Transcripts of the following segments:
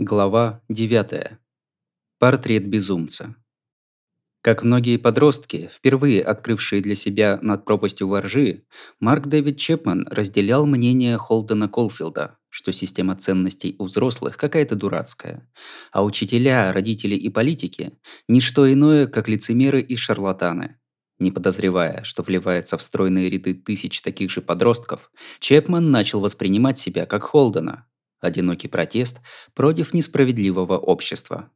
Глава 9. Портрет безумца. Как многие подростки, впервые открывшие для себя над пропастью воржи, Марк Дэвид Чепман разделял мнение Холдена Колфилда, что система ценностей у взрослых какая-то дурацкая, а учителя, родители и политики – ничто иное, как лицемеры и шарлатаны. Не подозревая, что вливается в стройные ряды тысяч таких же подростков, Чепман начал воспринимать себя как Холдена, Одинокий протест против несправедливого общества.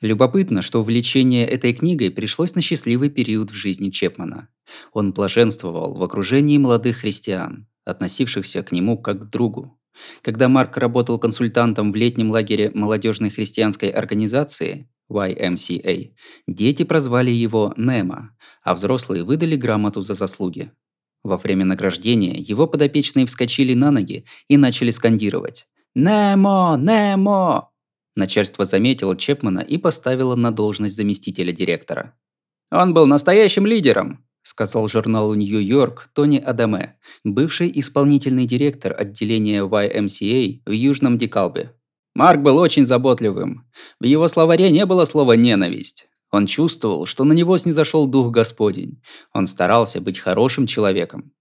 Любопытно, что увлечение этой книгой пришлось на счастливый период в жизни Чепмана. Он блаженствовал в окружении молодых христиан, относившихся к нему как к другу. Когда Марк работал консультантом в летнем лагере молодежной христианской организации YMCA, дети прозвали его Немо, а взрослые выдали грамоту за заслуги. Во время награждения его подопечные вскочили на ноги и начали скандировать «Немо! Немо!» Начальство заметило Чепмана и поставило на должность заместителя директора. «Он был настоящим лидером», – сказал журналу «Нью-Йорк» Тони Адаме, бывший исполнительный директор отделения YMCA в Южном Декалбе. Марк был очень заботливым. В его словаре не было слова «ненависть». Он чувствовал, что на него снизошел Дух Господень. Он старался быть хорошим человеком.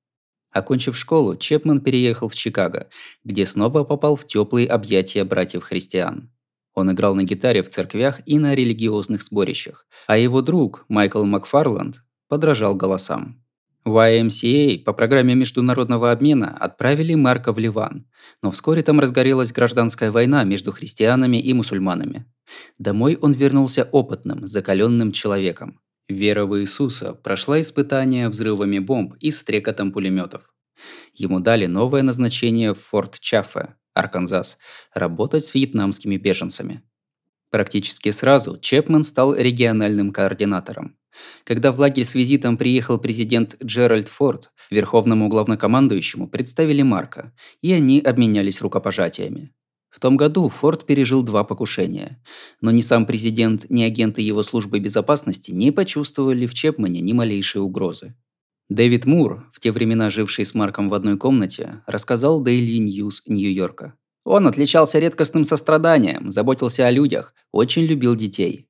Окончив школу, Чепман переехал в Чикаго, где снова попал в теплые объятия братьев-христиан. Он играл на гитаре в церквях и на религиозных сборищах, а его друг Майкл Макфарланд подражал голосам. В YMCA по программе международного обмена отправили Марка в Ливан, но вскоре там разгорелась гражданская война между христианами и мусульманами. Домой он вернулся опытным, закаленным человеком. Вера в Иисуса прошла испытания взрывами бомб и стрекотом пулеметов. Ему дали новое назначение в Форт Чаффе, Арканзас, работать с вьетнамскими беженцами. Практически сразу Чепман стал региональным координатором. Когда в лагерь с визитом приехал президент Джеральд Форд, верховному главнокомандующему представили Марка, и они обменялись рукопожатиями. В том году Форд пережил два покушения, но ни сам президент, ни агенты его службы безопасности не почувствовали в Чепмане ни малейшей угрозы. Дэвид Мур, в те времена живший с Марком в одной комнате, рассказал Daily News Нью-Йорка. Он отличался редкостным состраданием, заботился о людях, очень любил детей.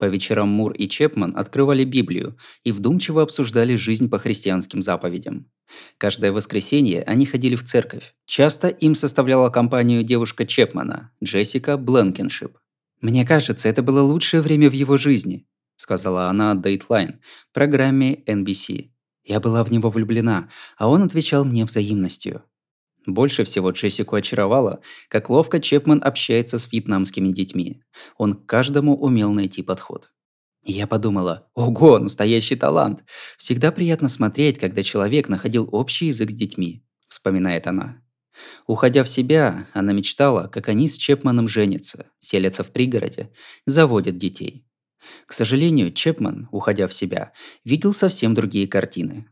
По вечерам Мур и Чепман открывали Библию и вдумчиво обсуждали жизнь по христианским заповедям. Каждое воскресенье они ходили в церковь. Часто им составляла компанию девушка Чепмана, Джессика Бленкеншип. «Мне кажется, это было лучшее время в его жизни», – сказала она Dateline, программе NBC. «Я была в него влюблена, а он отвечал мне взаимностью». Больше всего Джессику очаровало, как ловко Чепман общается с вьетнамскими детьми. Он к каждому умел найти подход. я подумала, ого, настоящий талант. Всегда приятно смотреть, когда человек находил общий язык с детьми, вспоминает она. Уходя в себя, она мечтала, как они с Чепманом женятся, селятся в пригороде, заводят детей. К сожалению, Чепман, уходя в себя, видел совсем другие картины.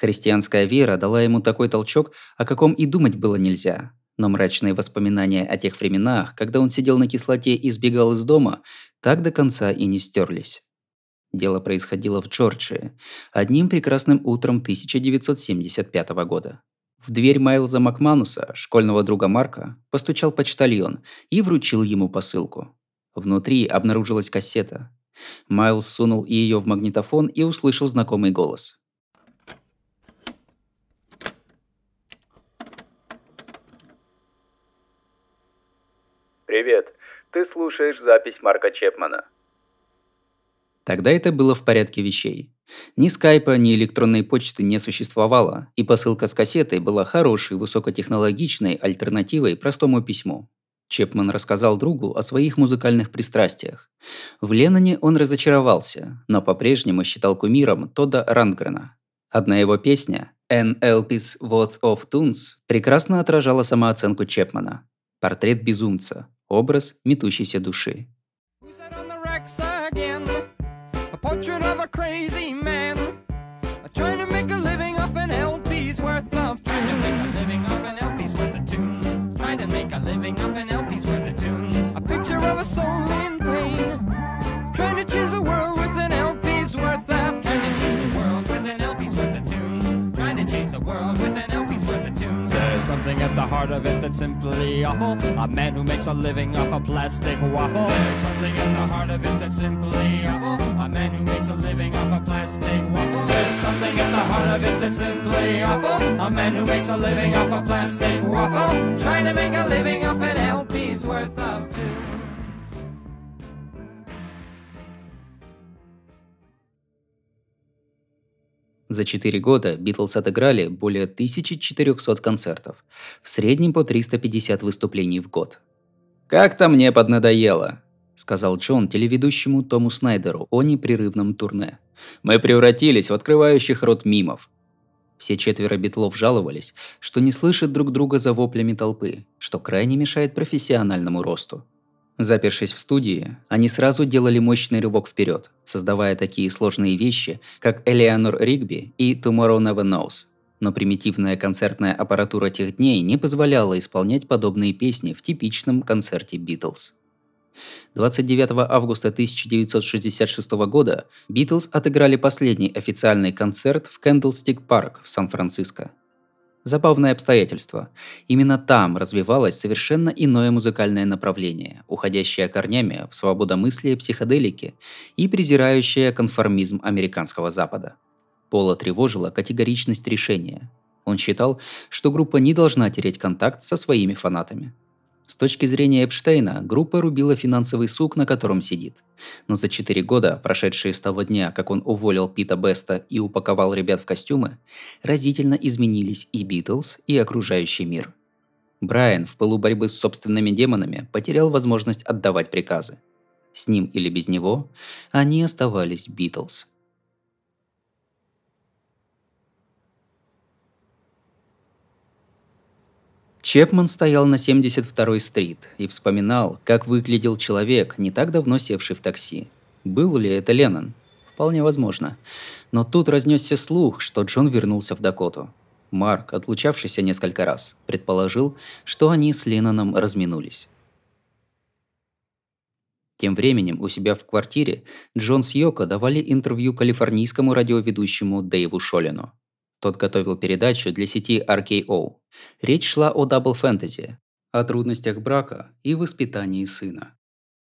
Христианская вера дала ему такой толчок, о каком и думать было нельзя. Но мрачные воспоминания о тех временах, когда он сидел на кислоте и сбегал из дома, так до конца и не стерлись. Дело происходило в Джорджии, одним прекрасным утром 1975 года. В дверь Майлза Макмануса, школьного друга Марка, постучал почтальон и вручил ему посылку. Внутри обнаружилась кассета. Майлз сунул ее в магнитофон и услышал знакомый голос. Привет. Ты слушаешь запись Марка Чепмана. Тогда это было в порядке вещей. Ни скайпа, ни электронной почты не существовало, и посылка с кассетой была хорошей, высокотехнологичной альтернативой простому письму. Чепман рассказал другу о своих музыкальных пристрастиях. В Ленноне он разочаровался, но по-прежнему считал кумиром Тода Рангрена. Одна его песня «An Elpis Words of Tunes» прекрасно отражала самооценку Чепмана. Портрет безумца, образ метущейся души. a worth of a LP's something at the heart of it that's simply awful. A man who makes a living off a plastic waffle. There's something at the heart of it that's simply awful. A man who makes a living off a plastic waffle. There's something at the heart of it that's simply awful. A man who makes a living off a plastic waffle. Trying to make a living off an LP's worth of tunes. За четыре года Битлз отыграли более 1400 концертов, в среднем по 350 выступлений в год. «Как-то мне поднадоело», — сказал Джон телеведущему Тому Снайдеру о непрерывном турне. «Мы превратились в открывающих рот мимов». Все четверо битлов жаловались, что не слышат друг друга за воплями толпы, что крайне мешает профессиональному росту. Запершись в студии, они сразу делали мощный рывок вперед, создавая такие сложные вещи, как Элеонор Ригби и Tomorrow Never Knows. Но примитивная концертная аппаратура тех дней не позволяла исполнять подобные песни в типичном концерте Битлз. 29 августа 1966 года Битлз отыграли последний официальный концерт в Кэндлстик Парк в Сан-Франциско. Забавное обстоятельство. Именно там развивалось совершенно иное музыкальное направление, уходящее корнями в свободомыслие психоделики и презирающее конформизм американского Запада. Пола тревожила категоричность решения. Он считал, что группа не должна терять контакт со своими фанатами – с точки зрения Эпштейна, группа рубила финансовый сук, на котором сидит. Но за 4 года, прошедшие с того дня, как он уволил Пита Беста и упаковал ребят в костюмы, разительно изменились и Битлз, и окружающий мир. Брайан в пылу борьбы с собственными демонами потерял возможность отдавать приказы. С ним или без него они оставались Битлз. Чепман стоял на 72-й стрит и вспоминал, как выглядел человек, не так давно севший в такси. Был ли это Леннон? Вполне возможно. Но тут разнесся слух, что Джон вернулся в Дакоту. Марк, отлучавшийся несколько раз, предположил, что они с Ленноном разминулись. Тем временем у себя в квартире Джон с Йоко давали интервью калифорнийскому радиоведущему Дэйву Шолину. Тот готовил передачу для сети RKO. Речь шла о Double Fantasy, о трудностях брака и воспитании сына.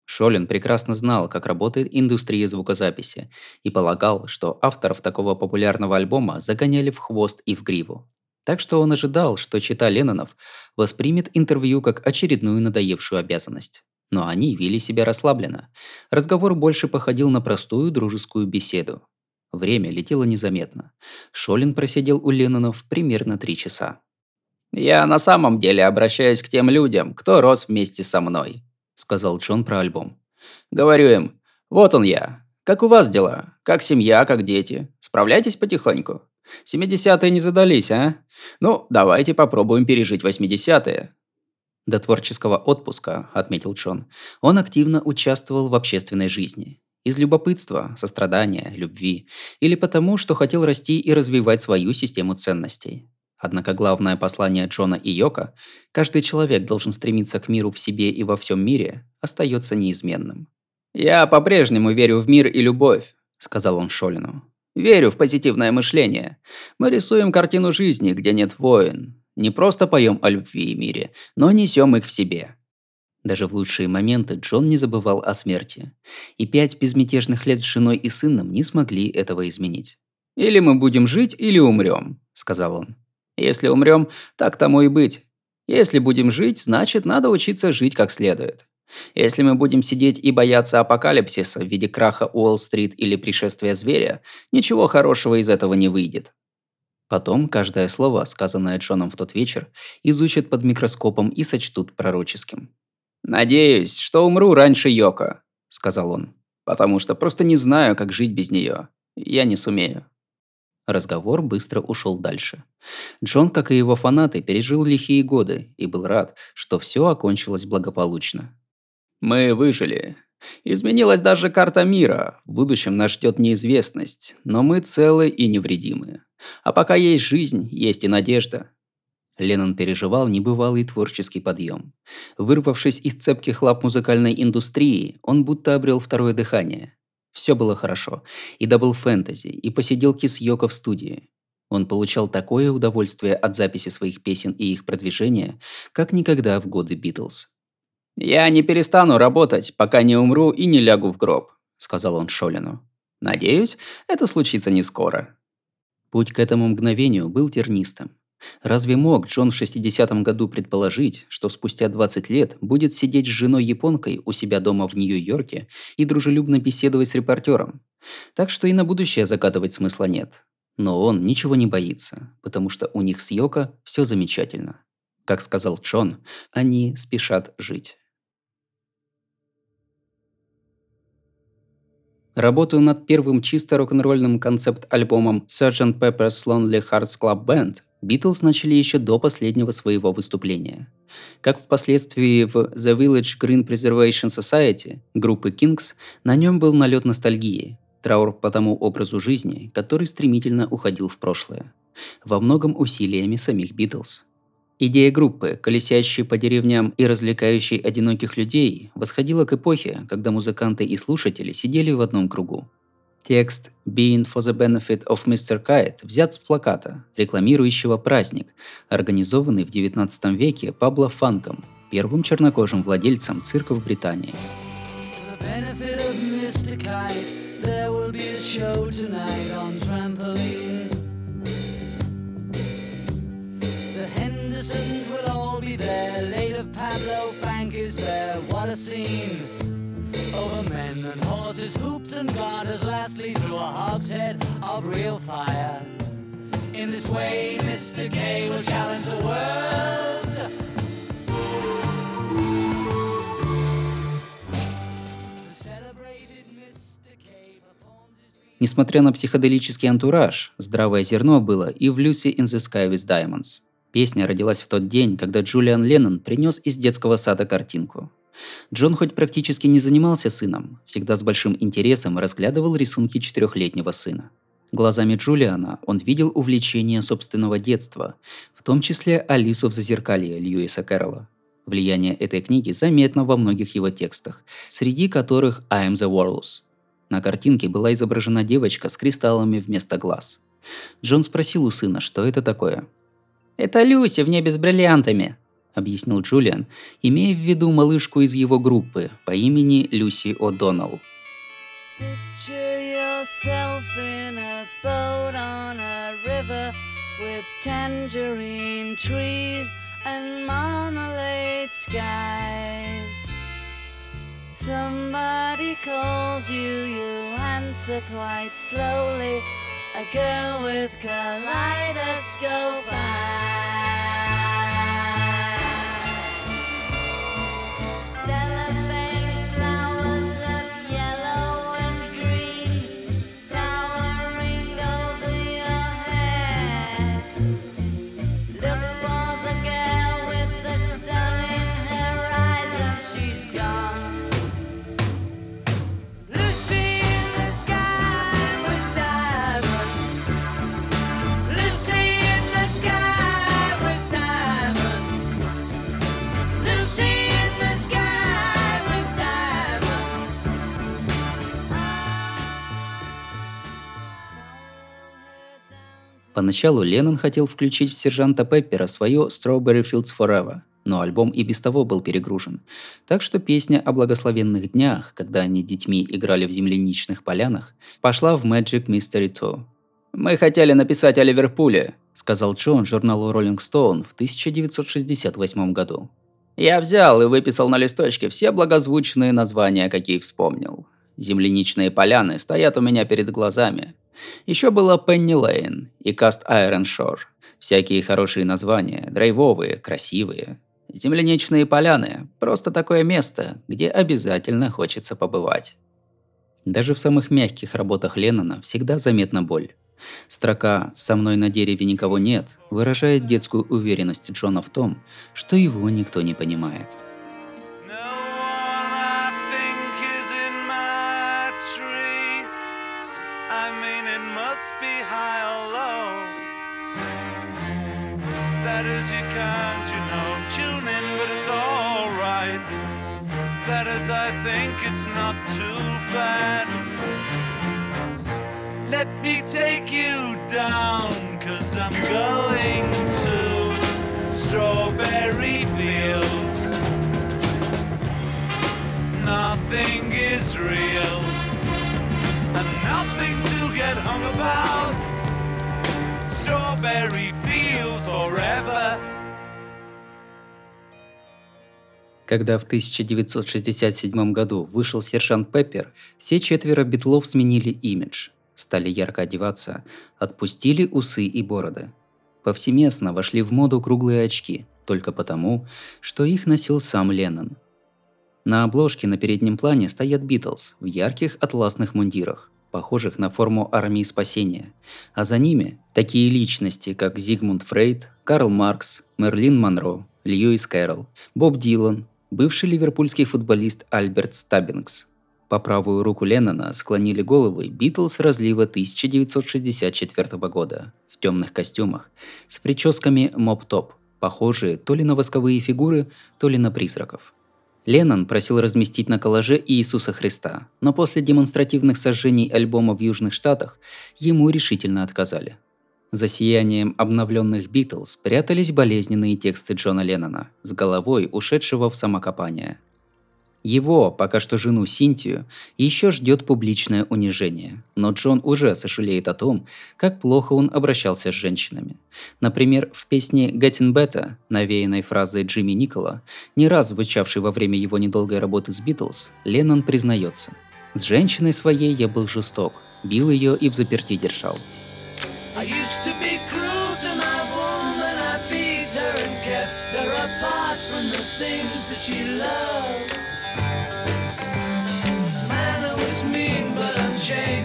Шолин прекрасно знал, как работает индустрия звукозаписи, и полагал, что авторов такого популярного альбома загоняли в хвост и в гриву. Так что он ожидал, что чита Леннонов воспримет интервью как очередную надоевшую обязанность. Но они вели себя расслабленно. Разговор больше походил на простую дружескую беседу. Время летело незаметно. Шолин просидел у Леннонов примерно три часа. «Я на самом деле обращаюсь к тем людям, кто рос вместе со мной», — сказал Джон про альбом. «Говорю им, вот он я. Как у вас дела? Как семья, как дети? Справляйтесь потихоньку. 70-е не задались, а? Ну, давайте попробуем пережить 80-е». До творческого отпуска, отметил Джон, он активно участвовал в общественной жизни. Из любопытства, сострадания, любви. Или потому, что хотел расти и развивать свою систему ценностей. Однако главное послание Джона и Йока «каждый человек должен стремиться к миру в себе и во всем мире» остается неизменным. «Я по-прежнему верю в мир и любовь», — сказал он Шолину. «Верю в позитивное мышление. Мы рисуем картину жизни, где нет войн. Не просто поем о любви и мире, но несем их в себе. Даже в лучшие моменты Джон не забывал о смерти. И пять безмятежных лет с женой и сыном не смогли этого изменить. «Или мы будем жить, или умрем», — сказал он. «Если умрем, так тому и быть. Если будем жить, значит, надо учиться жить как следует. Если мы будем сидеть и бояться апокалипсиса в виде краха Уолл-стрит или пришествия зверя, ничего хорошего из этого не выйдет. Потом каждое слово, сказанное Джоном в тот вечер, изучат под микроскопом и сочтут пророческим. «Надеюсь, что умру раньше Йоко», — сказал он. «Потому что просто не знаю, как жить без нее. Я не сумею». Разговор быстро ушел дальше. Джон, как и его фанаты, пережил лихие годы и был рад, что все окончилось благополучно. «Мы выжили. Изменилась даже карта мира. В будущем нас ждет неизвестность, но мы целы и невредимы. А пока есть жизнь, есть и надежда. Леннон переживал небывалый творческий подъем. Вырвавшись из цепких лап музыкальной индустрии, он будто обрел второе дыхание. Все было хорошо. И Double Fantasy, и посиделки с Йоко в студии. Он получал такое удовольствие от записи своих песен и их продвижения, как никогда в годы Битлз. «Я не перестану работать, пока не умру и не лягу в гроб», – сказал он Шолину. «Надеюсь, это случится не скоро». Путь к этому мгновению был тернистым. Разве мог Джон в 60-м году предположить, что спустя 20 лет будет сидеть с женой-японкой у себя дома в Нью-Йорке и дружелюбно беседовать с репортером? Так что и на будущее закатывать смысла нет. Но он ничего не боится, потому что у них с Йоко все замечательно. Как сказал Джон, они спешат жить. Работу над первым чисто рок-н-ролльным концепт-альбомом Sgt. Pepper's Lonely Hearts Club Band Битлз начали еще до последнего своего выступления. Как впоследствии в The Village Green Preservation Society группы Kings, на нем был налет ностальгии, траур по тому образу жизни, который стремительно уходил в прошлое. Во многом усилиями самих Битлз. Идея группы, колесящей по деревням и развлекающей одиноких людей, восходила к эпохе, когда музыканты и слушатели сидели в одном кругу. Текст «Being for the benefit of Mr. Kite» взят с плаката, рекламирующего праздник, организованный в XIX веке Пабло Фанком, первым чернокожим владельцем цирка в Британии. Pablo Frank is there, what a scene! Men and horses, hoops and garters, lastly through a hogshead of real fire. In this way, Mr. K will challenge the world. Несмотря на психоделический антураж, здравое зерно было и в Lucy in the Sky with Diamonds. Песня родилась в тот день, когда Джулиан Леннон принес из детского сада картинку. Джон хоть практически не занимался сыном, всегда с большим интересом разглядывал рисунки четырехлетнего сына. Глазами Джулиана он видел увлечение собственного детства, в том числе Алису в зазеркалье Льюиса Кэрролла. Влияние этой книги заметно во многих его текстах, среди которых «I am the Walrus». На картинке была изображена девочка с кристаллами вместо глаз. Джон спросил у сына, что это такое. «Это Люси в небе с бриллиантами», – объяснил Джулиан, имея в виду малышку из его группы по имени Люси О'Доннелл. Somebody calls you, you answer quite slowly. A girl with kaleidoscope eyes. Поначалу Леннон хотел включить в сержанта Пеппера свое «Strawberry Fields Forever», но альбом и без того был перегружен. Так что песня о благословенных днях, когда они детьми играли в земляничных полянах, пошла в Magic Mystery 2. «Мы хотели написать о Ливерпуле», — сказал Джон журналу Rolling Stone в 1968 году. «Я взял и выписал на листочке все благозвучные названия, какие вспомнил. Земляничные поляны стоят у меня перед глазами. Еще было Пенни Лейн и Каст Айрон Шор. Всякие хорошие названия, драйвовые, красивые. Земляничные поляны – просто такое место, где обязательно хочется побывать. Даже в самых мягких работах Леннона всегда заметна боль. Строка «Со мной на дереве никого нет» выражает детскую уверенность Джона в том, что его никто не понимает. Когда в 1967 году вышел «Сержант Пеппер», все четверо битлов сменили имидж, стали ярко одеваться, отпустили усы и бороды. Повсеместно вошли в моду круглые очки, только потому, что их носил сам Леннон. На обложке на переднем плане стоят Битлз в ярких атласных мундирах, похожих на форму армии спасения, а за ними такие личности, как Зигмунд Фрейд, Карл Маркс, Мерлин Монро, Льюис Кэрролл, Боб Дилан, бывший ливерпульский футболист Альберт Стаббингс. По правую руку Леннона склонили головы Битлз разлива 1964 года в темных костюмах с прическами моп-топ, похожие то ли на восковые фигуры, то ли на призраков. Леннон просил разместить на коллаже Иисуса Христа, но после демонстративных сожжений альбома в Южных Штатах ему решительно отказали – за сиянием обновленных Битлз прятались болезненные тексты Джона Леннона, с головой ушедшего в самокопание. Его, пока что жену Синтию, еще ждет публичное унижение, но Джон уже сожалеет о том, как плохо он обращался с женщинами. Например, в песне «Getting Better», навеянной фразой Джимми Никола, не раз звучавшей во время его недолгой работы с Битлз, Леннон признается «С женщиной своей я был жесток, бил ее и в заперти держал». I used to be cruel to my woman, I beat her and kept her apart from the things that she loved. Man, I was mean, but I'm changing,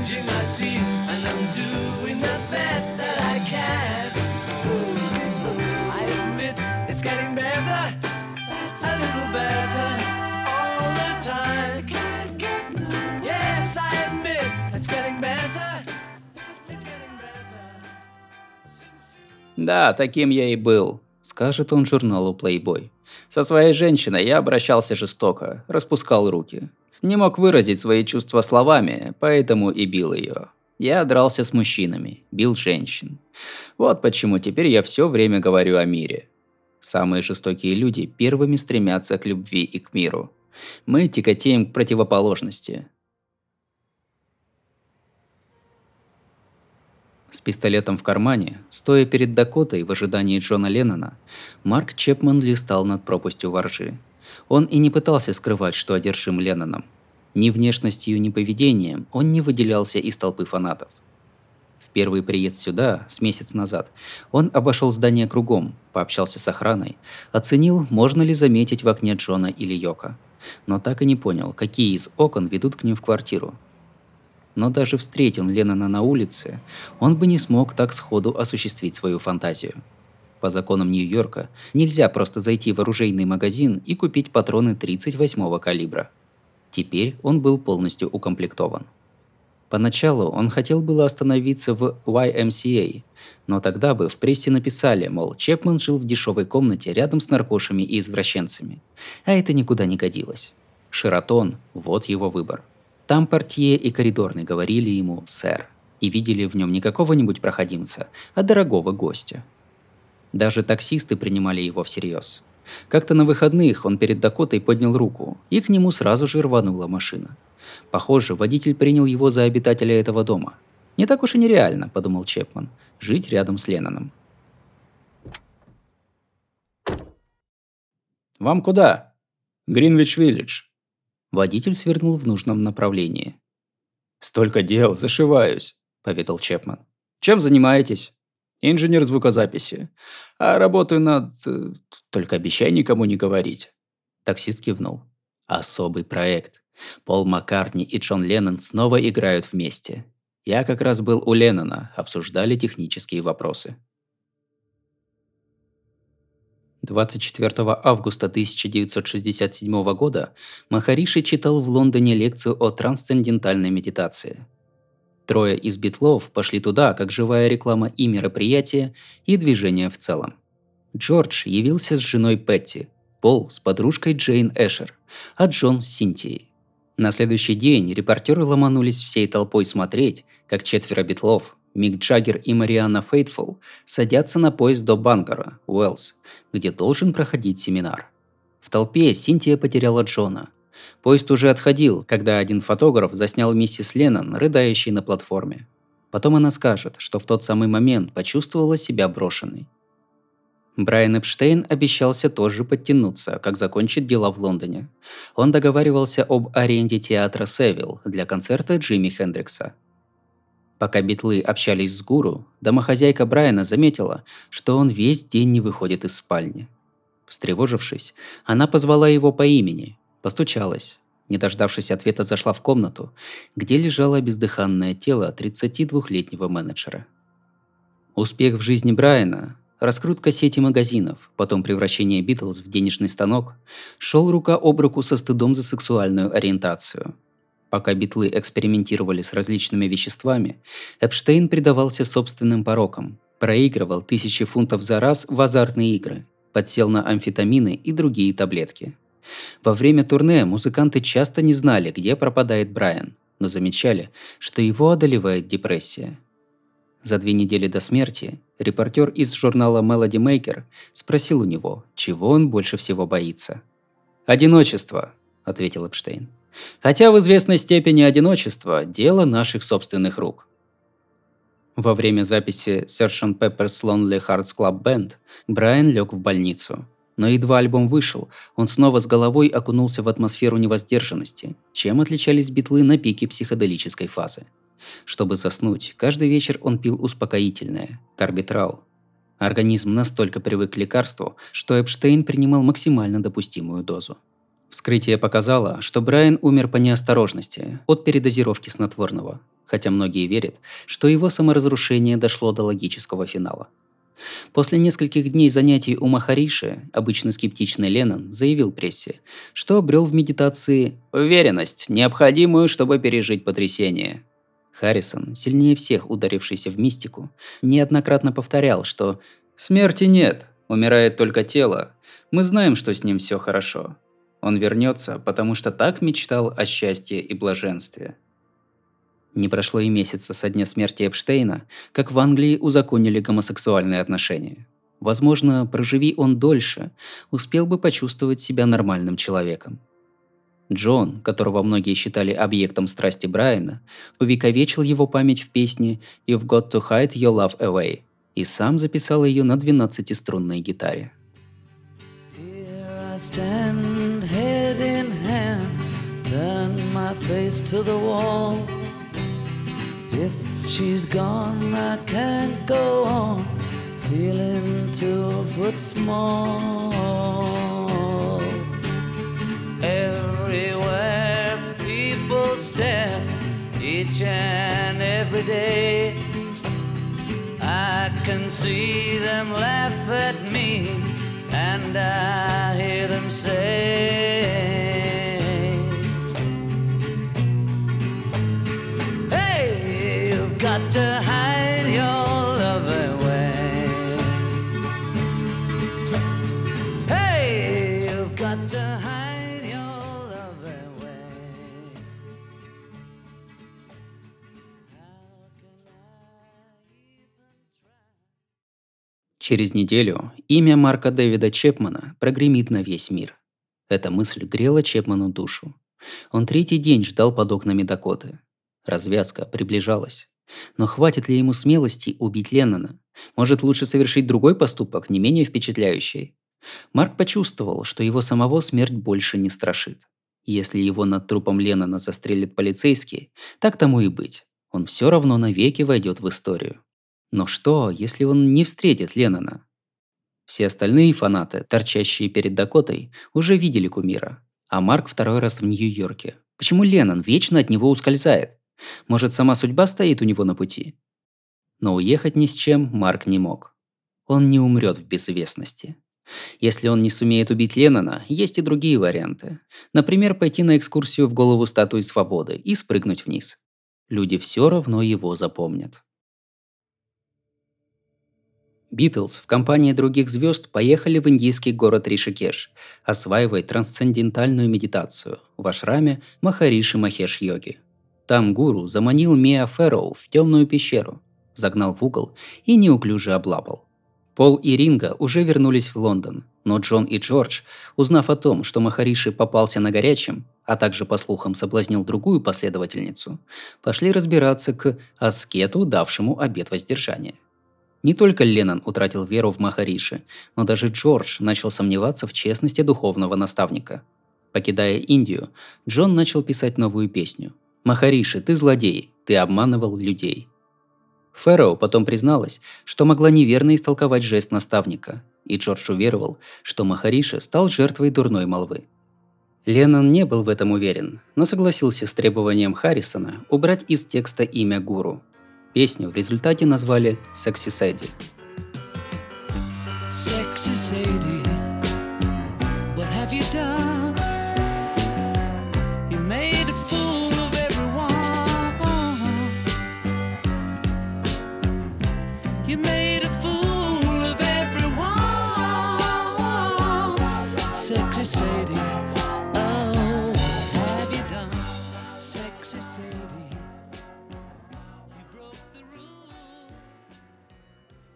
Да, таким я и был. Скажет он журналу Playboy. Со своей женщиной я обращался жестоко, распускал руки. Не мог выразить свои чувства словами, поэтому и бил ее. Я дрался с мужчинами, бил женщин. Вот почему теперь я все время говорю о мире. Самые жестокие люди первыми стремятся к любви и к миру. Мы тяготеем к противоположности. С пистолетом в кармане, стоя перед Дакотой в ожидании Джона Леннона, Марк Чепман листал над пропастью воржи. Он и не пытался скрывать, что одержим Ленноном. Ни внешностью, ни поведением он не выделялся из толпы фанатов. В первый приезд сюда, с месяц назад, он обошел здание кругом, пообщался с охраной, оценил, можно ли заметить в окне Джона или Йока. Но так и не понял, какие из окон ведут к ним в квартиру. Но даже встретил он Леннона на улице, он бы не смог так сходу осуществить свою фантазию. По законам Нью-Йорка нельзя просто зайти в оружейный магазин и купить патроны 38-го калибра. Теперь он был полностью укомплектован. Поначалу он хотел было остановиться в YMCA, но тогда бы в прессе написали, мол, Чепман жил в дешевой комнате рядом с наркошами и извращенцами. А это никуда не годилось. Шератон – вот его выбор. Там портье и коридорный говорили ему «сэр» и видели в нем не какого-нибудь проходимца, а дорогого гостя. Даже таксисты принимали его всерьез. Как-то на выходных он перед Дакотой поднял руку, и к нему сразу же рванула машина. Похоже, водитель принял его за обитателя этого дома. Не так уж и нереально, подумал Чепман, жить рядом с Ленноном. «Вам куда?» «Гринвич-Виллидж». Водитель свернул в нужном направлении. «Столько дел, зашиваюсь», — поведал Чепман. «Чем занимаетесь?» «Инженер звукозаписи. А работаю над... э, Только обещай никому не говорить». Таксист кивнул. Особый проект. Пол Маккартни и Джон Леннон снова играют вместе. Я как раз был у Леннона, обсуждали технические вопросы. 24 августа 1967 года Махариши читал в Лондоне лекцию о трансцендентальной медитации. Трое из битлов пошли туда, как живая реклама и мероприятия, и движения в целом. Джордж явился с женой Петти, Пол с подружкой Джейн Эшер, а Джон с Синтией. На следующий день репортеры ломанулись всей толпой смотреть, как четверо битлов, Мик Джаггер и Марианна Фейтфул, садятся на поезд до Бангора, Уэллс, где должен проходить семинар. В толпе Синтия потеряла Джона. Поезд уже отходил, когда один фотограф заснял миссис Леннон, рыдающей на платформе. Потом она скажет, что в тот самый момент почувствовала себя брошенной. Брайан Эпштейн обещался тоже подтянуться, как закончит дела в Лондоне. Он договаривался об аренде театра Севилл для концерта Джимми Хендрикса. Пока битлы общались с гуру, домохозяйка Брайана заметила, что он весь день не выходит из спальни. Встревожившись, она позвала его по имени, постучалась. Не дождавшись ответа, зашла в комнату, где лежало бездыханное тело 32-летнего менеджера. Успех в жизни Брайана Раскрутка сети магазинов, потом превращение Битлз в денежный станок, шел рука об руку со стыдом за сексуальную ориентацию. Пока битлы экспериментировали с различными веществами, Эпштейн предавался собственным порокам, проигрывал тысячи фунтов за раз в азартные игры, подсел на амфетамины и другие таблетки. Во время турне музыканты часто не знали, где пропадает Брайан, но замечали, что его одолевает депрессия – за две недели до смерти репортер из журнала Melody Maker спросил у него, чего он больше всего боится. «Одиночество», – ответил Эпштейн. «Хотя в известной степени одиночество – дело наших собственных рук». Во время записи Sgt. Pepper's Lonely Hearts Club Band Брайан лег в больницу. Но едва альбом вышел, он снова с головой окунулся в атмосферу невоздержанности, чем отличались битлы на пике психоделической фазы. Чтобы заснуть, каждый вечер он пил успокоительное – карбитрал. Организм настолько привык к лекарству, что Эпштейн принимал максимально допустимую дозу. Вскрытие показало, что Брайан умер по неосторожности от передозировки снотворного, хотя многие верят, что его саморазрушение дошло до логического финала. После нескольких дней занятий у Махариши, обычно скептичный Леннон заявил прессе, что обрел в медитации уверенность, необходимую, чтобы пережить потрясение – Харрисон, сильнее всех ударившийся в мистику, неоднократно повторял, что «Смерти нет, умирает только тело. Мы знаем, что с ним все хорошо. Он вернется, потому что так мечтал о счастье и блаженстве». Не прошло и месяца со дня смерти Эпштейна, как в Англии узаконили гомосексуальные отношения. Возможно, проживи он дольше, успел бы почувствовать себя нормальным человеком. Джон, которого многие считали объектом страсти Брайана, увековечил его память в песне «You've got to hide your love away» и сам записал ее на 12-струнной гитаре. stand head in hand, turn my face to the wall. If she's gone, I can't go on, feeling two foot small. Stare each and every day. I can see them laugh at me, and I hear them say, Hey, you've got to hide Через неделю имя Марка Дэвида Чепмана прогремит на весь мир. Эта мысль грела Чепману душу. Он третий день ждал под окнами Дакоты. Развязка приближалась. Но хватит ли ему смелости убить Леннона? Может, лучше совершить другой поступок, не менее впечатляющий? Марк почувствовал, что его самого смерть больше не страшит. Если его над трупом Леннона застрелит полицейский, так тому и быть. Он все равно навеки войдет в историю. Но что, если он не встретит Леннона? Все остальные фанаты, торчащие перед Дакотой, уже видели кумира. А Марк второй раз в Нью-Йорке. Почему Леннон вечно от него ускользает? Может, сама судьба стоит у него на пути? Но уехать ни с чем Марк не мог. Он не умрет в безвестности. Если он не сумеет убить Леннона, есть и другие варианты. Например, пойти на экскурсию в голову статуи свободы и спрыгнуть вниз. Люди все равно его запомнят. Битлз в компании других звезд поехали в индийский город Ришикеш осваивать трансцендентальную медитацию в ашраме Махариши Махеш Йоги. Там гуру заманил Миа Фэрроу в темную пещеру, загнал в угол и неуклюже облапал. Пол и Ринга уже вернулись в Лондон, но Джон и Джордж, узнав о том, что Махариши попался на горячем, а также, по слухам, соблазнил другую последовательницу, пошли разбираться к аскету, давшему обет воздержания. Не только Леннон утратил веру в Махариши, но даже Джордж начал сомневаться в честности духовного наставника. Покидая Индию, Джон начал писать новую песню. «Махариши, ты злодей, ты обманывал людей». Фэрроу потом призналась, что могла неверно истолковать жест наставника, и Джордж уверовал, что Махариша стал жертвой дурной молвы. Леннон не был в этом уверен, но согласился с требованием Харрисона убрать из текста имя гуру. Песню в результате назвали «Секси Сэдди». Sexy Sadie,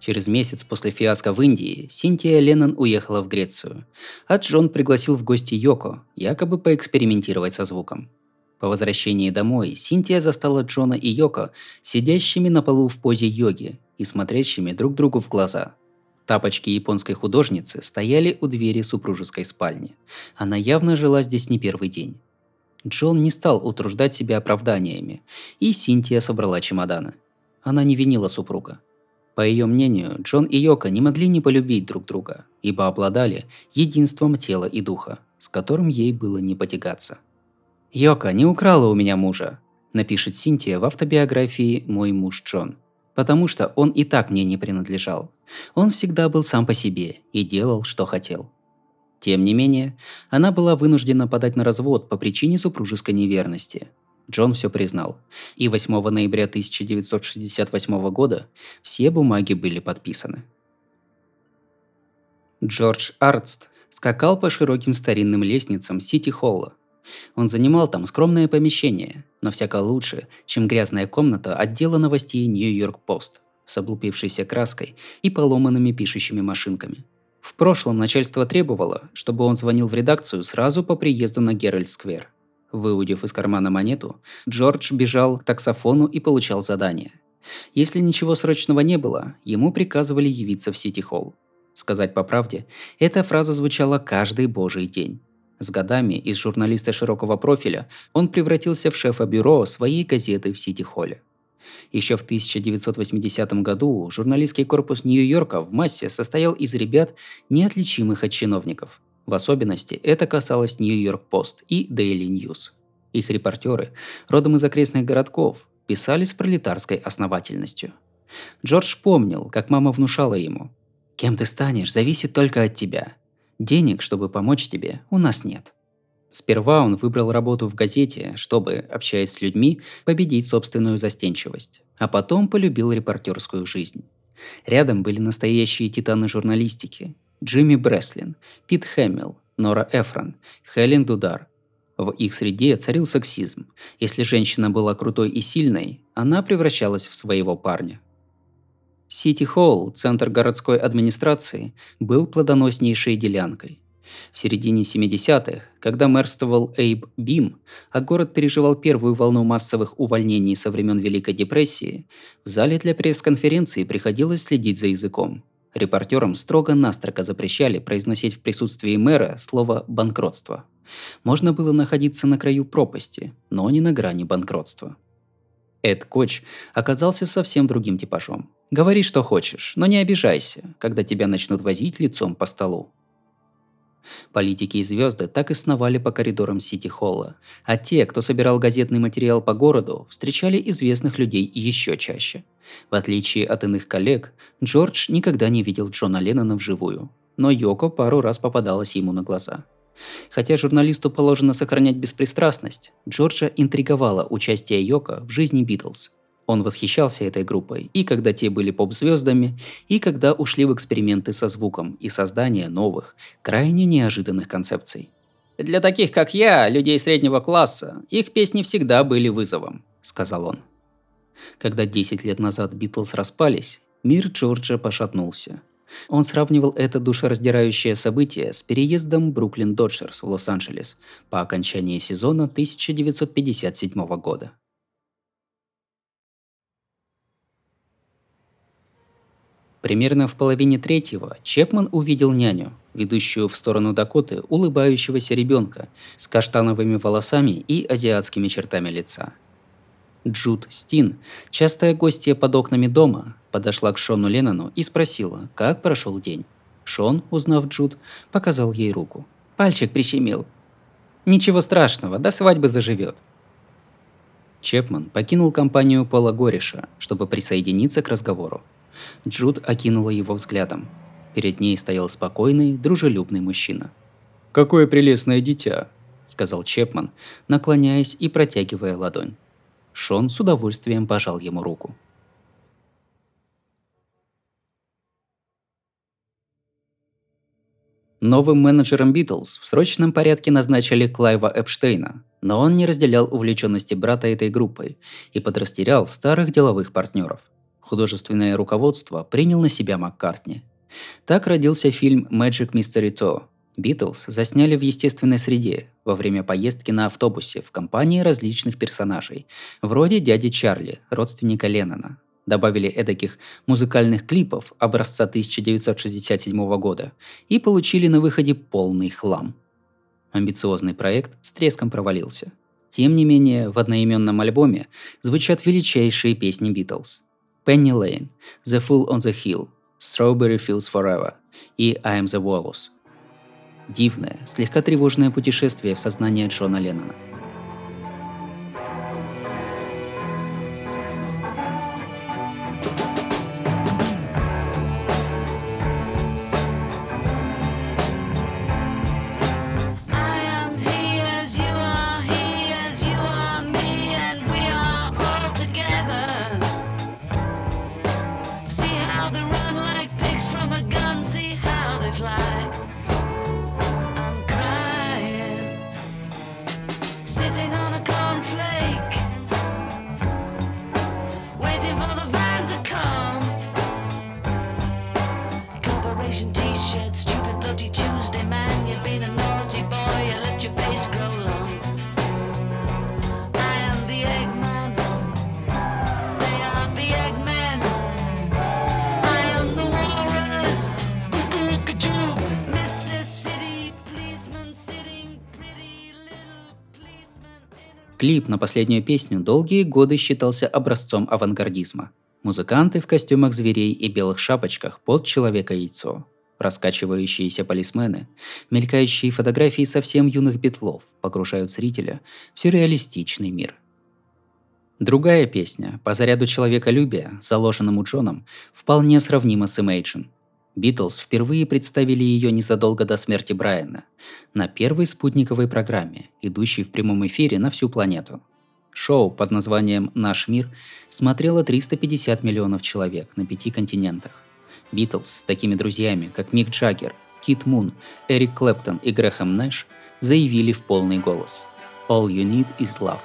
Через месяц после фиаско в Индии Синтия Леннон уехала в Грецию, а Джон пригласил в гости Йоко, якобы поэкспериментировать со звуком. По возвращении домой Синтия застала Джона и Йоко сидящими на полу в позе йоги и смотрящими друг другу в глаза. Тапочки японской художницы стояли у двери супружеской спальни. Она явно жила здесь не первый день. Джон не стал утруждать себя оправданиями, и Синтия собрала чемоданы. Она не винила супруга. По ее мнению, Джон и Йока не могли не полюбить друг друга, ибо обладали единством тела и духа, с которым ей было не потягаться. «Йока не украла у меня мужа», – напишет Синтия в автобиографии «Мой муж Джон», потому что он и так мне не принадлежал. Он всегда был сам по себе и делал, что хотел. Тем не менее, она была вынуждена подать на развод по причине супружеской неверности. Джон все признал, и 8 ноября 1968 года все бумаги были подписаны. Джордж Артст скакал по широким старинным лестницам Сити-Холла. Он занимал там скромное помещение, но всяко лучше, чем грязная комната отдела новостей Нью-Йорк Пост с облупившейся краской и поломанными пишущими машинками. В прошлом начальство требовало, чтобы он звонил в редакцию сразу по приезду на Геральт-сквер. Выудив из кармана монету, Джордж бежал к таксофону и получал задание. Если ничего срочного не было, ему приказывали явиться в Сити-Холл. Сказать по правде, эта фраза звучала каждый божий день. С годами из журналиста широкого профиля он превратился в шефа бюро своей газеты в Сити-Холле. Еще в 1980 году журналистский корпус Нью-Йорка в массе состоял из ребят, неотличимых от чиновников. В особенности это касалось Нью-Йорк Пост и Daily News. Их репортеры, родом из окрестных городков, писали с пролетарской основательностью. Джордж помнил, как мама внушала ему. «Кем ты станешь, зависит только от тебя. Денег, чтобы помочь тебе, у нас нет». Сперва он выбрал работу в газете, чтобы, общаясь с людьми, победить собственную застенчивость, а потом полюбил репортерскую жизнь. Рядом были настоящие титаны журналистики. Джимми Бреслин, Пит Хэмилл, Нора Эфрон, Хелен Дудар. В их среде царил сексизм. Если женщина была крутой и сильной, она превращалась в своего парня. Сити Холл, центр городской администрации, был плодоноснейшей делянкой. В середине 70-х, когда мэрствовал Эйб Бим, а город переживал первую волну массовых увольнений со времен Великой депрессии, в зале для пресс-конференции приходилось следить за языком. Репортерам строго-настрого запрещали произносить в присутствии мэра слово «банкротство». Можно было находиться на краю пропасти, но не на грани банкротства. Эд Коч оказался совсем другим типажом. Говори, что хочешь, но не обижайся, когда тебя начнут возить лицом по столу. Политики и звезды так и сновали по коридорам Сити-Холла, а те, кто собирал газетный материал по городу, встречали известных людей еще чаще. В отличие от иных коллег, Джордж никогда не видел Джона Леннона вживую, но Йоко пару раз попадалась ему на глаза. Хотя журналисту положено сохранять беспристрастность, Джорджа интриговало участие Йоко в жизни Битлз. Он восхищался этой группой, и когда те были поп-звездами, и когда ушли в эксперименты со звуком и создание новых, крайне неожиданных концепций. Для таких, как я, людей среднего класса, их песни всегда были вызовом, сказал он. Когда 10 лет назад Битлз распались, мир Джорджа пошатнулся. Он сравнивал это душераздирающее событие с переездом Бруклин Доджерс в Лос-Анджелес по окончании сезона 1957 года. Примерно в половине третьего Чепман увидел няню, ведущую в сторону Дакоты улыбающегося ребенка с каштановыми волосами и азиатскими чертами лица. Джуд Стин, частая гостья под окнами дома, подошла к Шону Леннону и спросила, как прошел день. Шон, узнав Джуд, показал ей руку. Пальчик прищемил. Ничего страшного, до свадьбы заживет. Чепман покинул компанию Пола Гориша, чтобы присоединиться к разговору. Джуд окинула его взглядом. Перед ней стоял спокойный, дружелюбный мужчина. «Какое прелестное дитя!» – сказал Чепман, наклоняясь и протягивая ладонь. Шон с удовольствием пожал ему руку. Новым менеджером Битлз в срочном порядке назначили Клайва Эпштейна, но он не разделял увлеченности брата этой группой и подрастерял старых деловых партнеров – Художественное руководство принял на себя Маккартни. Так родился фильм «Magic Mystery Tour». Битлз засняли в естественной среде во время поездки на автобусе в компании различных персонажей, вроде дяди Чарли, родственника Леннона. Добавили эдаких музыкальных клипов образца 1967 года и получили на выходе полный хлам. Амбициозный проект с треском провалился. Тем не менее, в одноименном альбоме звучат величайшие песни Битлз – Penny Lane, The Fool on the Hill, Strawberry Fields Forever и I Am the Walrus. Дивное, слегка тревожное путешествие в сознание Джона Леннона – Клип на последнюю песню долгие годы считался образцом авангардизма. Музыканты в костюмах зверей и белых шапочках под человека-яйцо. Раскачивающиеся полисмены, мелькающие фотографии совсем юных битлов погружают зрителя в сюрреалистичный мир. Другая песня, по заряду человеколюбия, заложенному Джоном, вполне сравнима с Imagine – Битлз впервые представили ее незадолго до смерти Брайана на первой спутниковой программе, идущей в прямом эфире на всю планету. Шоу под названием «Наш мир» смотрело 350 миллионов человек на пяти континентах. Битлз с такими друзьями, как Мик Джаггер, Кит Мун, Эрик Клэптон и Грэхэм Нэш заявили в полный голос «All you need is love».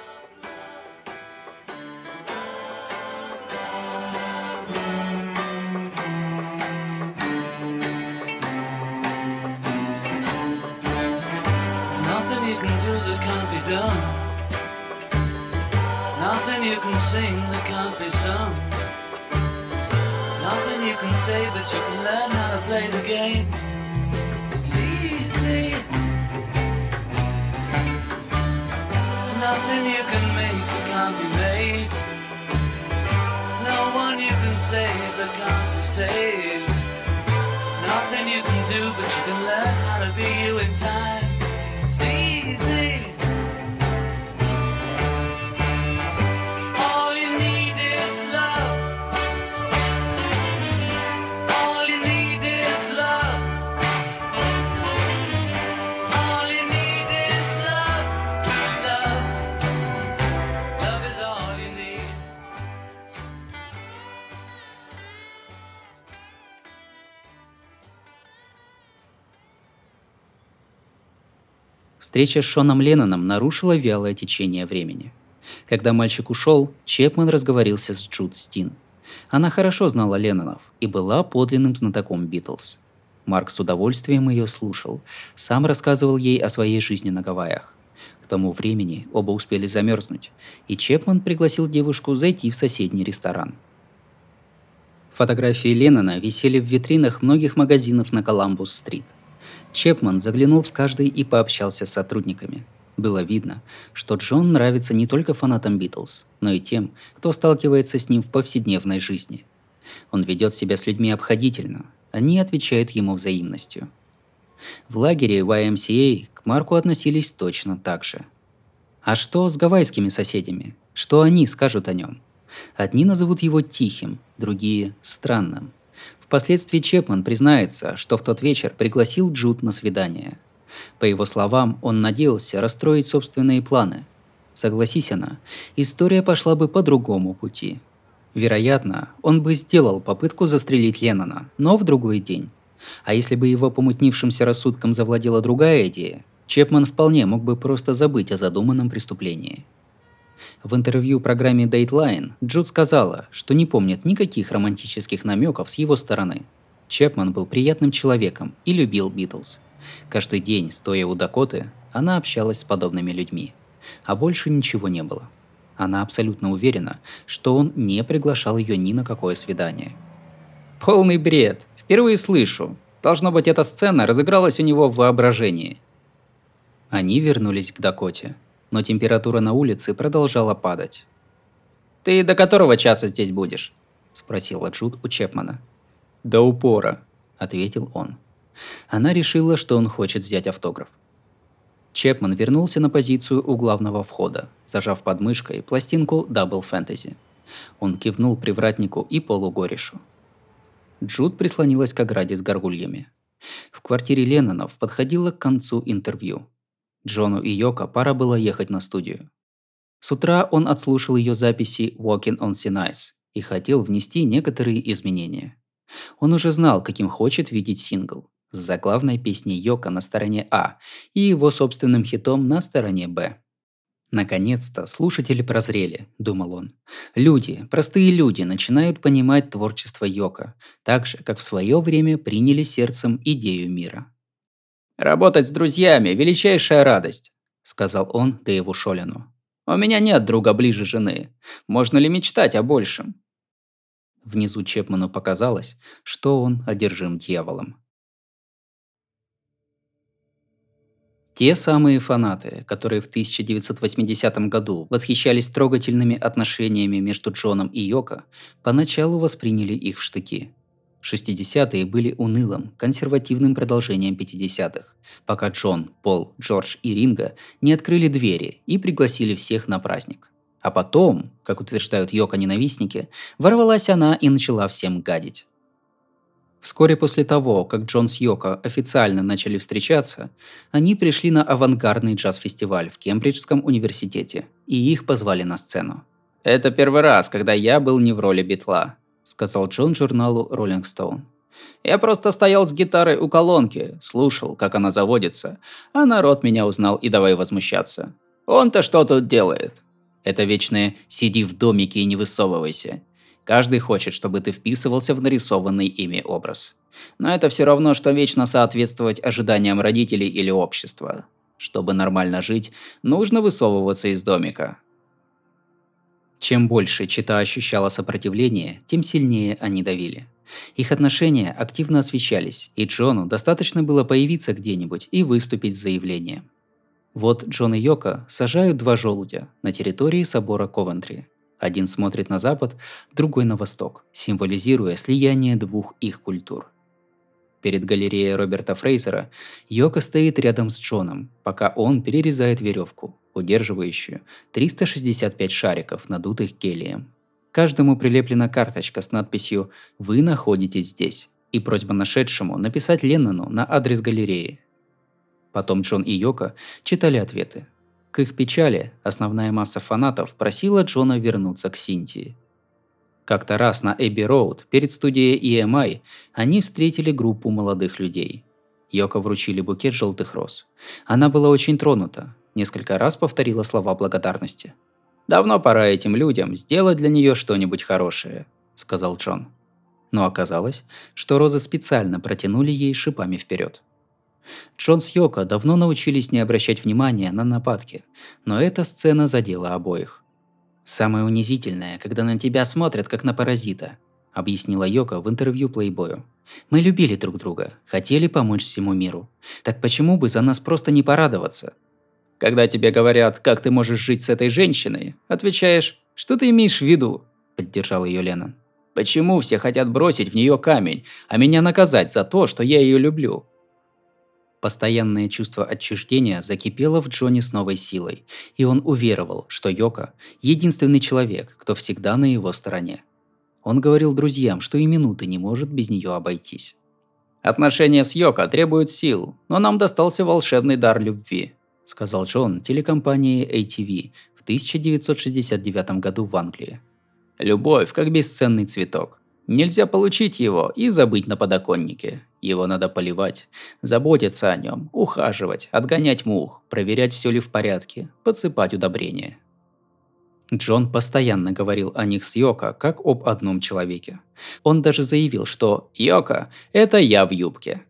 Встреча с Шоном Ленноном нарушила вялое течение времени. Когда мальчик ушел, Чепман разговорился с Джуд Стин. Она хорошо знала Леннонов и была подлинным знатоком Битлз. Марк с удовольствием ее слушал, сам рассказывал ей о своей жизни на Гавайях. К тому времени оба успели замерзнуть, и Чепман пригласил девушку зайти в соседний ресторан. Фотографии Леннона висели в витринах многих магазинов на Коламбус-стрит. Чепман заглянул в каждый и пообщался с сотрудниками. Было видно, что Джон нравится не только фанатам Битлз, но и тем, кто сталкивается с ним в повседневной жизни. Он ведет себя с людьми обходительно, они отвечают ему взаимностью. В лагере YMCA к Марку относились точно так же. А что с гавайскими соседями? Что они скажут о нем? Одни назовут его тихим, другие – странным. Впоследствии Чепман признается, что в тот вечер пригласил Джуд на свидание. По его словам, он надеялся расстроить собственные планы. Согласись она, история пошла бы по другому пути. Вероятно, он бы сделал попытку застрелить Леннона, но в другой день. А если бы его помутнившимся рассудком завладела другая идея, Чепман вполне мог бы просто забыть о задуманном преступлении. В интервью программе Dateline Джуд сказала, что не помнит никаких романтических намеков с его стороны. Чепман был приятным человеком и любил Битлз. Каждый день, стоя у Дакоты, она общалась с подобными людьми. А больше ничего не было. Она абсолютно уверена, что он не приглашал ее ни на какое свидание. Полный бред. Впервые слышу. Должно быть, эта сцена разыгралась у него в воображении. Они вернулись к Дакоте, но температура на улице продолжала падать. «Ты до которого часа здесь будешь?» – спросила Джуд у Чепмана. «До упора», – ответил он. Она решила, что он хочет взять автограф. Чепман вернулся на позицию у главного входа, зажав под мышкой пластинку Double Fantasy. Он кивнул привратнику и полугорешу. Джуд прислонилась к ограде с горгульями. В квартире Леннонов подходило к концу интервью. Джону и Йоко пора было ехать на студию. С утра он отслушал ее записи «Walking on Thin Ice» и хотел внести некоторые изменения. Он уже знал, каким хочет видеть сингл с заглавной песней Йока на стороне А и его собственным хитом на стороне Б. Наконец-то слушатели прозрели, думал он. Люди, простые люди, начинают понимать творчество Йока, так же, как в свое время приняли сердцем идею мира. «Работать с друзьями – величайшая радость», – сказал он Дэйву Шолину. «У меня нет друга ближе жены. Можно ли мечтать о большем?» Внизу Чепману показалось, что он одержим дьяволом. Те самые фанаты, которые в 1980 году восхищались трогательными отношениями между Джоном и Йоко, поначалу восприняли их в штыки. 60-е были унылым, консервативным продолжением 50-х, пока Джон, Пол, Джордж и Ринга не открыли двери и пригласили всех на праздник. А потом, как утверждают Йоко-ненавистники, ворвалась она и начала всем гадить. Вскоре после того, как Джон с Йоко официально начали встречаться, они пришли на авангардный джаз-фестиваль в Кембриджском университете, и их позвали на сцену. «Это первый раз, когда я был не в роли битла», — сказал Джон журналу Rolling Stone. «Я просто стоял с гитарой у колонки, слушал, как она заводится, а народ меня узнал и давай возмущаться. Он-то что тут делает?» Это вечное «сиди в домике и не высовывайся». Каждый хочет, чтобы ты вписывался в нарисованный ими образ. Но это все равно, что вечно соответствовать ожиданиям родителей или общества. Чтобы нормально жить, нужно высовываться из домика. Чем больше Чита ощущала сопротивление, тем сильнее они давили. Их отношения активно освещались, и Джону достаточно было появиться где-нибудь и выступить с заявлением. Вот Джон и Йока сажают два желудя на территории собора Ковентри. Один смотрит на запад, другой на восток, символизируя слияние двух их культур. Перед галереей Роберта Фрейзера Йока стоит рядом с Джоном, пока он перерезает веревку, удерживающую 365 шариков, надутых гелием. Каждому прилеплена карточка с надписью «Вы находитесь здесь» и просьба нашедшему написать Леннону на адрес галереи. Потом Джон и Йока читали ответы. К их печали основная масса фанатов просила Джона вернуться к Синтии. Как-то раз на Эбби Роуд перед студией EMI они встретили группу молодых людей. Йоко вручили букет желтых роз. Она была очень тронута, несколько раз повторила слова благодарности. «Давно пора этим людям сделать для нее что-нибудь хорошее», – сказал Джон. Но оказалось, что розы специально протянули ей шипами вперед. Джон с Йоко давно научились не обращать внимания на нападки, но эта сцена задела обоих. «Самое унизительное, когда на тебя смотрят, как на паразита», – объяснила Йоко в интервью Плейбою. «Мы любили друг друга, хотели помочь всему миру. Так почему бы за нас просто не порадоваться?» Когда тебе говорят, как ты можешь жить с этой женщиной, отвечаешь, что ты имеешь в виду? Поддержал ее Леннон. Почему все хотят бросить в нее камень, а меня наказать за то, что я ее люблю? Постоянное чувство отчуждения закипело в Джоне с новой силой, и он уверовал, что Йока – единственный человек, кто всегда на его стороне. Он говорил друзьям, что и минуты не может без нее обойтись. Отношения с Йока требуют сил, но нам достался волшебный дар любви сказал Джон телекомпании ATV в 1969 году в Англии. Любовь как бесценный цветок. Нельзя получить его и забыть на подоконнике. Его надо поливать, заботиться о нем, ухаживать, отгонять мух, проверять, все ли в порядке, подсыпать удобрения. Джон постоянно говорил о них с Йоко как об одном человеке. Он даже заявил, что «Йоко – это я в юбке»,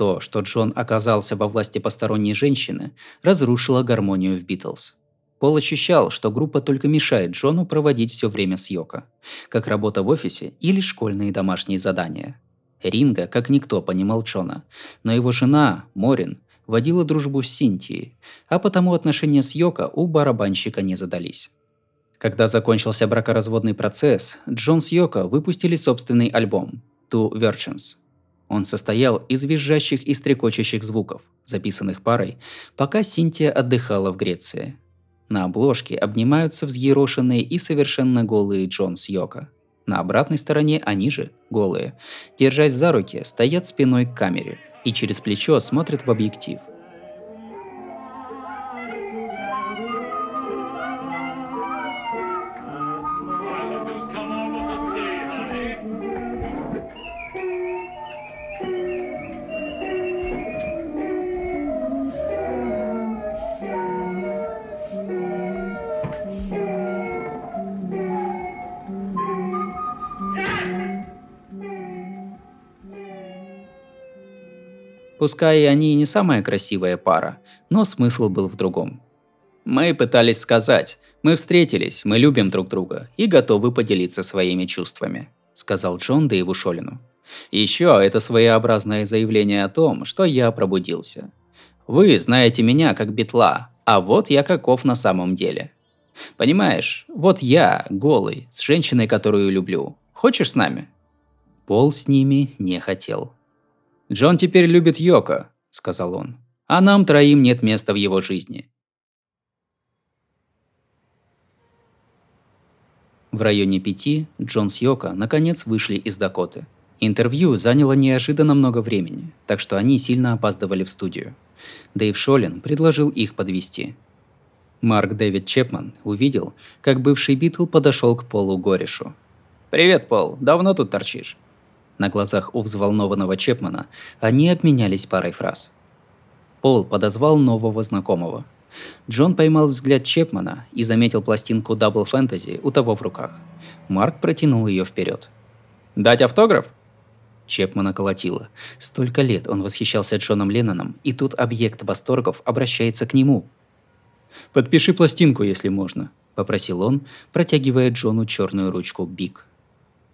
то, что Джон оказался во власти посторонней женщины, разрушило гармонию в Битлз. Пол ощущал, что группа только мешает Джону проводить все время с Йоко, как работа в офисе или школьные домашние задания. Ринга, как никто, понимал Джона, но его жена, Морин, водила дружбу с Синтией, а потому отношения с Йоко у барабанщика не задались. Когда закончился бракоразводный процесс, Джон с Йоко выпустили собственный альбом «Two Virgins», он состоял из визжащих и стрекочущих звуков, записанных парой, пока Синтия отдыхала в Греции. На обложке обнимаются взъерошенные и совершенно голые Джон с Йоко. На обратной стороне они же, голые, держась за руки, стоят спиной к камере и через плечо смотрят в объектив. Пускай они и не самая красивая пара, но смысл был в другом. Мы пытались сказать, мы встретились, мы любим друг друга и готовы поделиться своими чувствами, сказал Джон Дэйву Шолину. Еще это своеобразное заявление о том, что я пробудился. Вы знаете меня как битла, а вот я каков на самом деле. Понимаешь, вот я, голый, с женщиной, которую люблю. Хочешь с нами? Пол с ними не хотел. «Джон теперь любит Йоко», – сказал он. «А нам троим нет места в его жизни». В районе пяти Джон с Йоко наконец вышли из Дакоты. Интервью заняло неожиданно много времени, так что они сильно опаздывали в студию. Дэйв Шолин предложил их подвести. Марк Дэвид Чепман увидел, как бывший Битл подошел к Полу Горешу. «Привет, Пол, давно тут торчишь?» На глазах у взволнованного Чепмана они обменялись парой фраз. Пол подозвал нового знакомого. Джон поймал взгляд Чепмана и заметил пластинку Double Fantasy у того в руках. Марк протянул ее вперед. «Дать автограф?» Чепмана колотило. Столько лет он восхищался Джоном Ленноном, и тут объект восторгов обращается к нему. «Подпиши пластинку, если можно», – попросил он, протягивая Джону черную ручку Биг.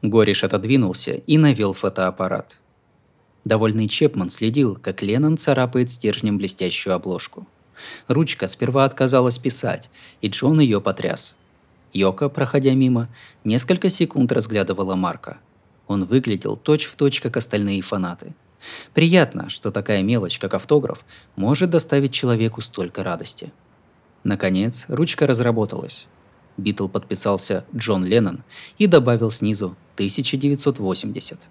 Гориш отодвинулся и навел фотоаппарат. Довольный Чепман следил, как Леннон царапает стержнем блестящую обложку. Ручка сперва отказалась писать, и Джон ее потряс. Йока, проходя мимо, несколько секунд разглядывала Марка. Он выглядел точь-в-точь, как остальные фанаты. Приятно, что такая мелочь, как автограф, может доставить человеку столько радости. Наконец, ручка разработалась. Битл подписался Джон Леннон и добавил снизу 1980.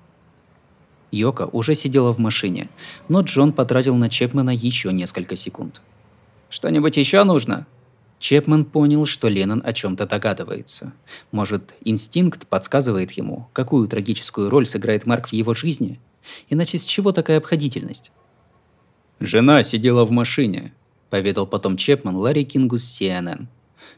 Йока уже сидела в машине, но Джон потратил на Чепмена еще несколько секунд. «Что-нибудь еще нужно?» Чепман понял, что Леннон о чем-то догадывается. Может, инстинкт подсказывает ему, какую трагическую роль сыграет Марк в его жизни? Иначе с чего такая обходительность? «Жена сидела в машине», – поведал потом Чепман Ларри Кингу с CNN.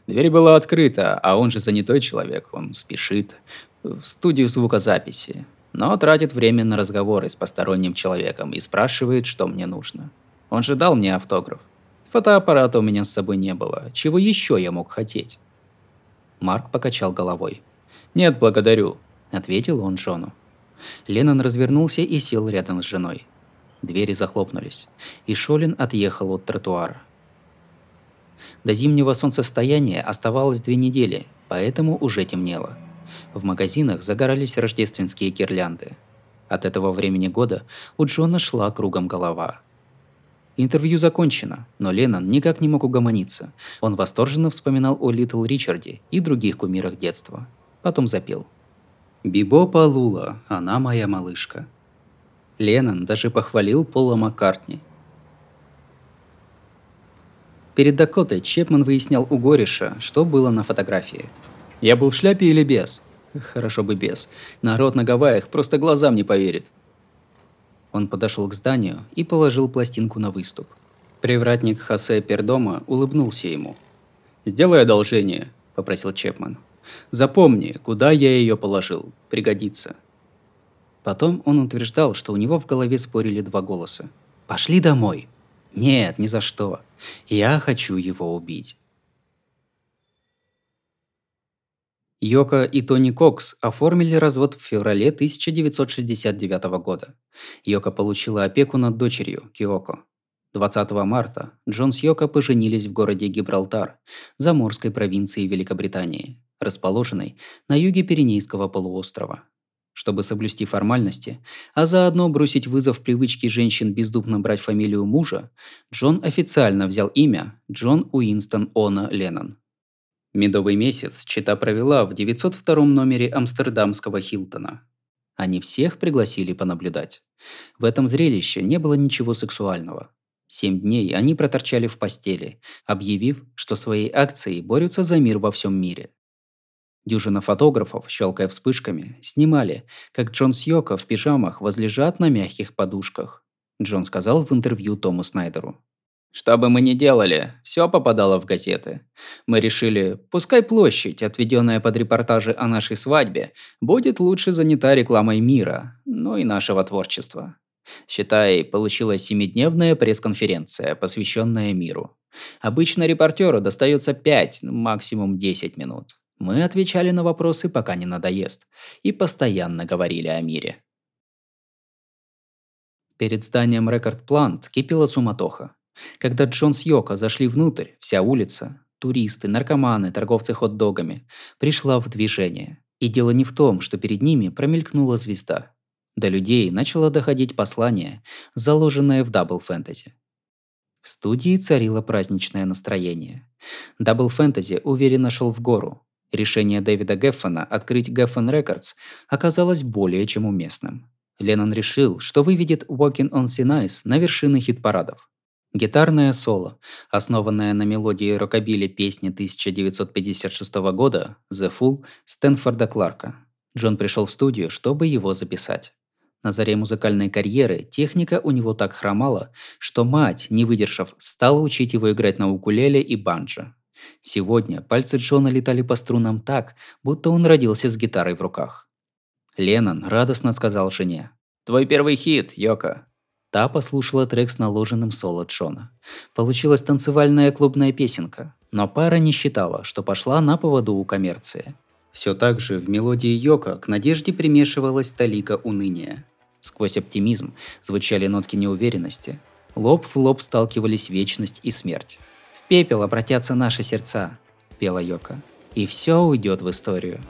Дверь была открыта, а он же занятой человек, он спешит в студию звукозаписи, но тратит время на разговоры с посторонним человеком и спрашивает, что мне нужно. Он же дал мне автограф. Фотоаппарата у меня с собой не было. Чего еще я мог хотеть? Марк покачал головой. «Нет, благодарю», — ответил он Джону. Леннон развернулся и сел рядом с женой. Двери захлопнулись, и Шолин отъехал от тротуара. До зимнего солнцестояния оставалось две недели, поэтому уже темнело. В магазинах загорались рождественские гирлянды. От этого времени года у Джона шла кругом голова. Интервью закончено, но Леннон никак не мог угомониться. Он восторженно вспоминал о Литл Ричарде и других кумирах детства. Потом запел. «Бибо Палула, она моя малышка». Леннон даже похвалил Пола Маккартни. Перед Дакотой Чепман выяснял у Гориша, что было на фотографии. «Я был в шляпе или без?» «Хорошо бы без. Народ на Гавайях просто глазам не поверит». Он подошел к зданию и положил пластинку на выступ. Привратник Хосе Пердома улыбнулся ему. «Сделай одолжение», – попросил Чепман. «Запомни, куда я ее положил. Пригодится». Потом он утверждал, что у него в голове спорили два голоса. «Пошли домой!» «Нет, ни за что. Я хочу его убить». Йока и Тони Кокс оформили развод в феврале 1969 года. Йока получила опеку над дочерью, Киоко. 20 марта Джон с Йоко поженились в городе Гибралтар, заморской провинции Великобритании, расположенной на юге Пиренейского полуострова. Чтобы соблюсти формальности, а заодно бросить вызов привычке женщин бездумно брать фамилию мужа, Джон официально взял имя Джон Уинстон Она Леннон. Медовый месяц Чита провела в 902 номере амстердамского Хилтона. Они всех пригласили понаблюдать. В этом зрелище не было ничего сексуального. Семь дней они проторчали в постели, объявив, что своей акцией борются за мир во всем мире. Дюжина фотографов, щелкая вспышками, снимали, как Джон Сьока в пижамах возлежат на мягких подушках. Джон сказал в интервью Тому Снайдеру. Что бы мы ни делали, все попадало в газеты. Мы решили, пускай площадь, отведенная под репортажи о нашей свадьбе, будет лучше занята рекламой мира, ну и нашего творчества. Считай, получилась семидневная пресс-конференция, посвященная миру. Обычно репортеру достается 5, максимум 10 минут. Мы отвечали на вопросы, пока не надоест, и постоянно говорили о мире. Перед зданием Рекорд Плант кипела суматоха. Когда Джон с Йоко зашли внутрь, вся улица, туристы, наркоманы, торговцы хот-догами, пришла в движение. И дело не в том, что перед ними промелькнула звезда. До людей начало доходить послание, заложенное в Double Fantasy. В студии царило праздничное настроение. Double Fantasy уверенно шел в гору. Решение Дэвида Геффена открыть Geffen Records оказалось более чем уместным. Леннон решил, что выведет Walking on Ice на вершины хит-парадов. Гитарное соло, основанное на мелодии рокобили песни 1956 года «The Fool» Стэнфорда Кларка. Джон пришел в студию, чтобы его записать. На заре музыкальной карьеры техника у него так хромала, что мать, не выдержав, стала учить его играть на укулеле и банджо. Сегодня пальцы Джона летали по струнам так, будто он родился с гитарой в руках. Леннон радостно сказал жене. «Твой первый хит, Йока. Та послушала трек с наложенным соло Джона. Получилась танцевальная клубная песенка, но пара не считала, что пошла на поводу у коммерции. Все так же в мелодии Йока к надежде примешивалась талика уныния. Сквозь оптимизм звучали нотки неуверенности. Лоб в лоб сталкивались вечность и смерть. «В пепел обратятся наши сердца», – пела Йока. «И все уйдет в историю».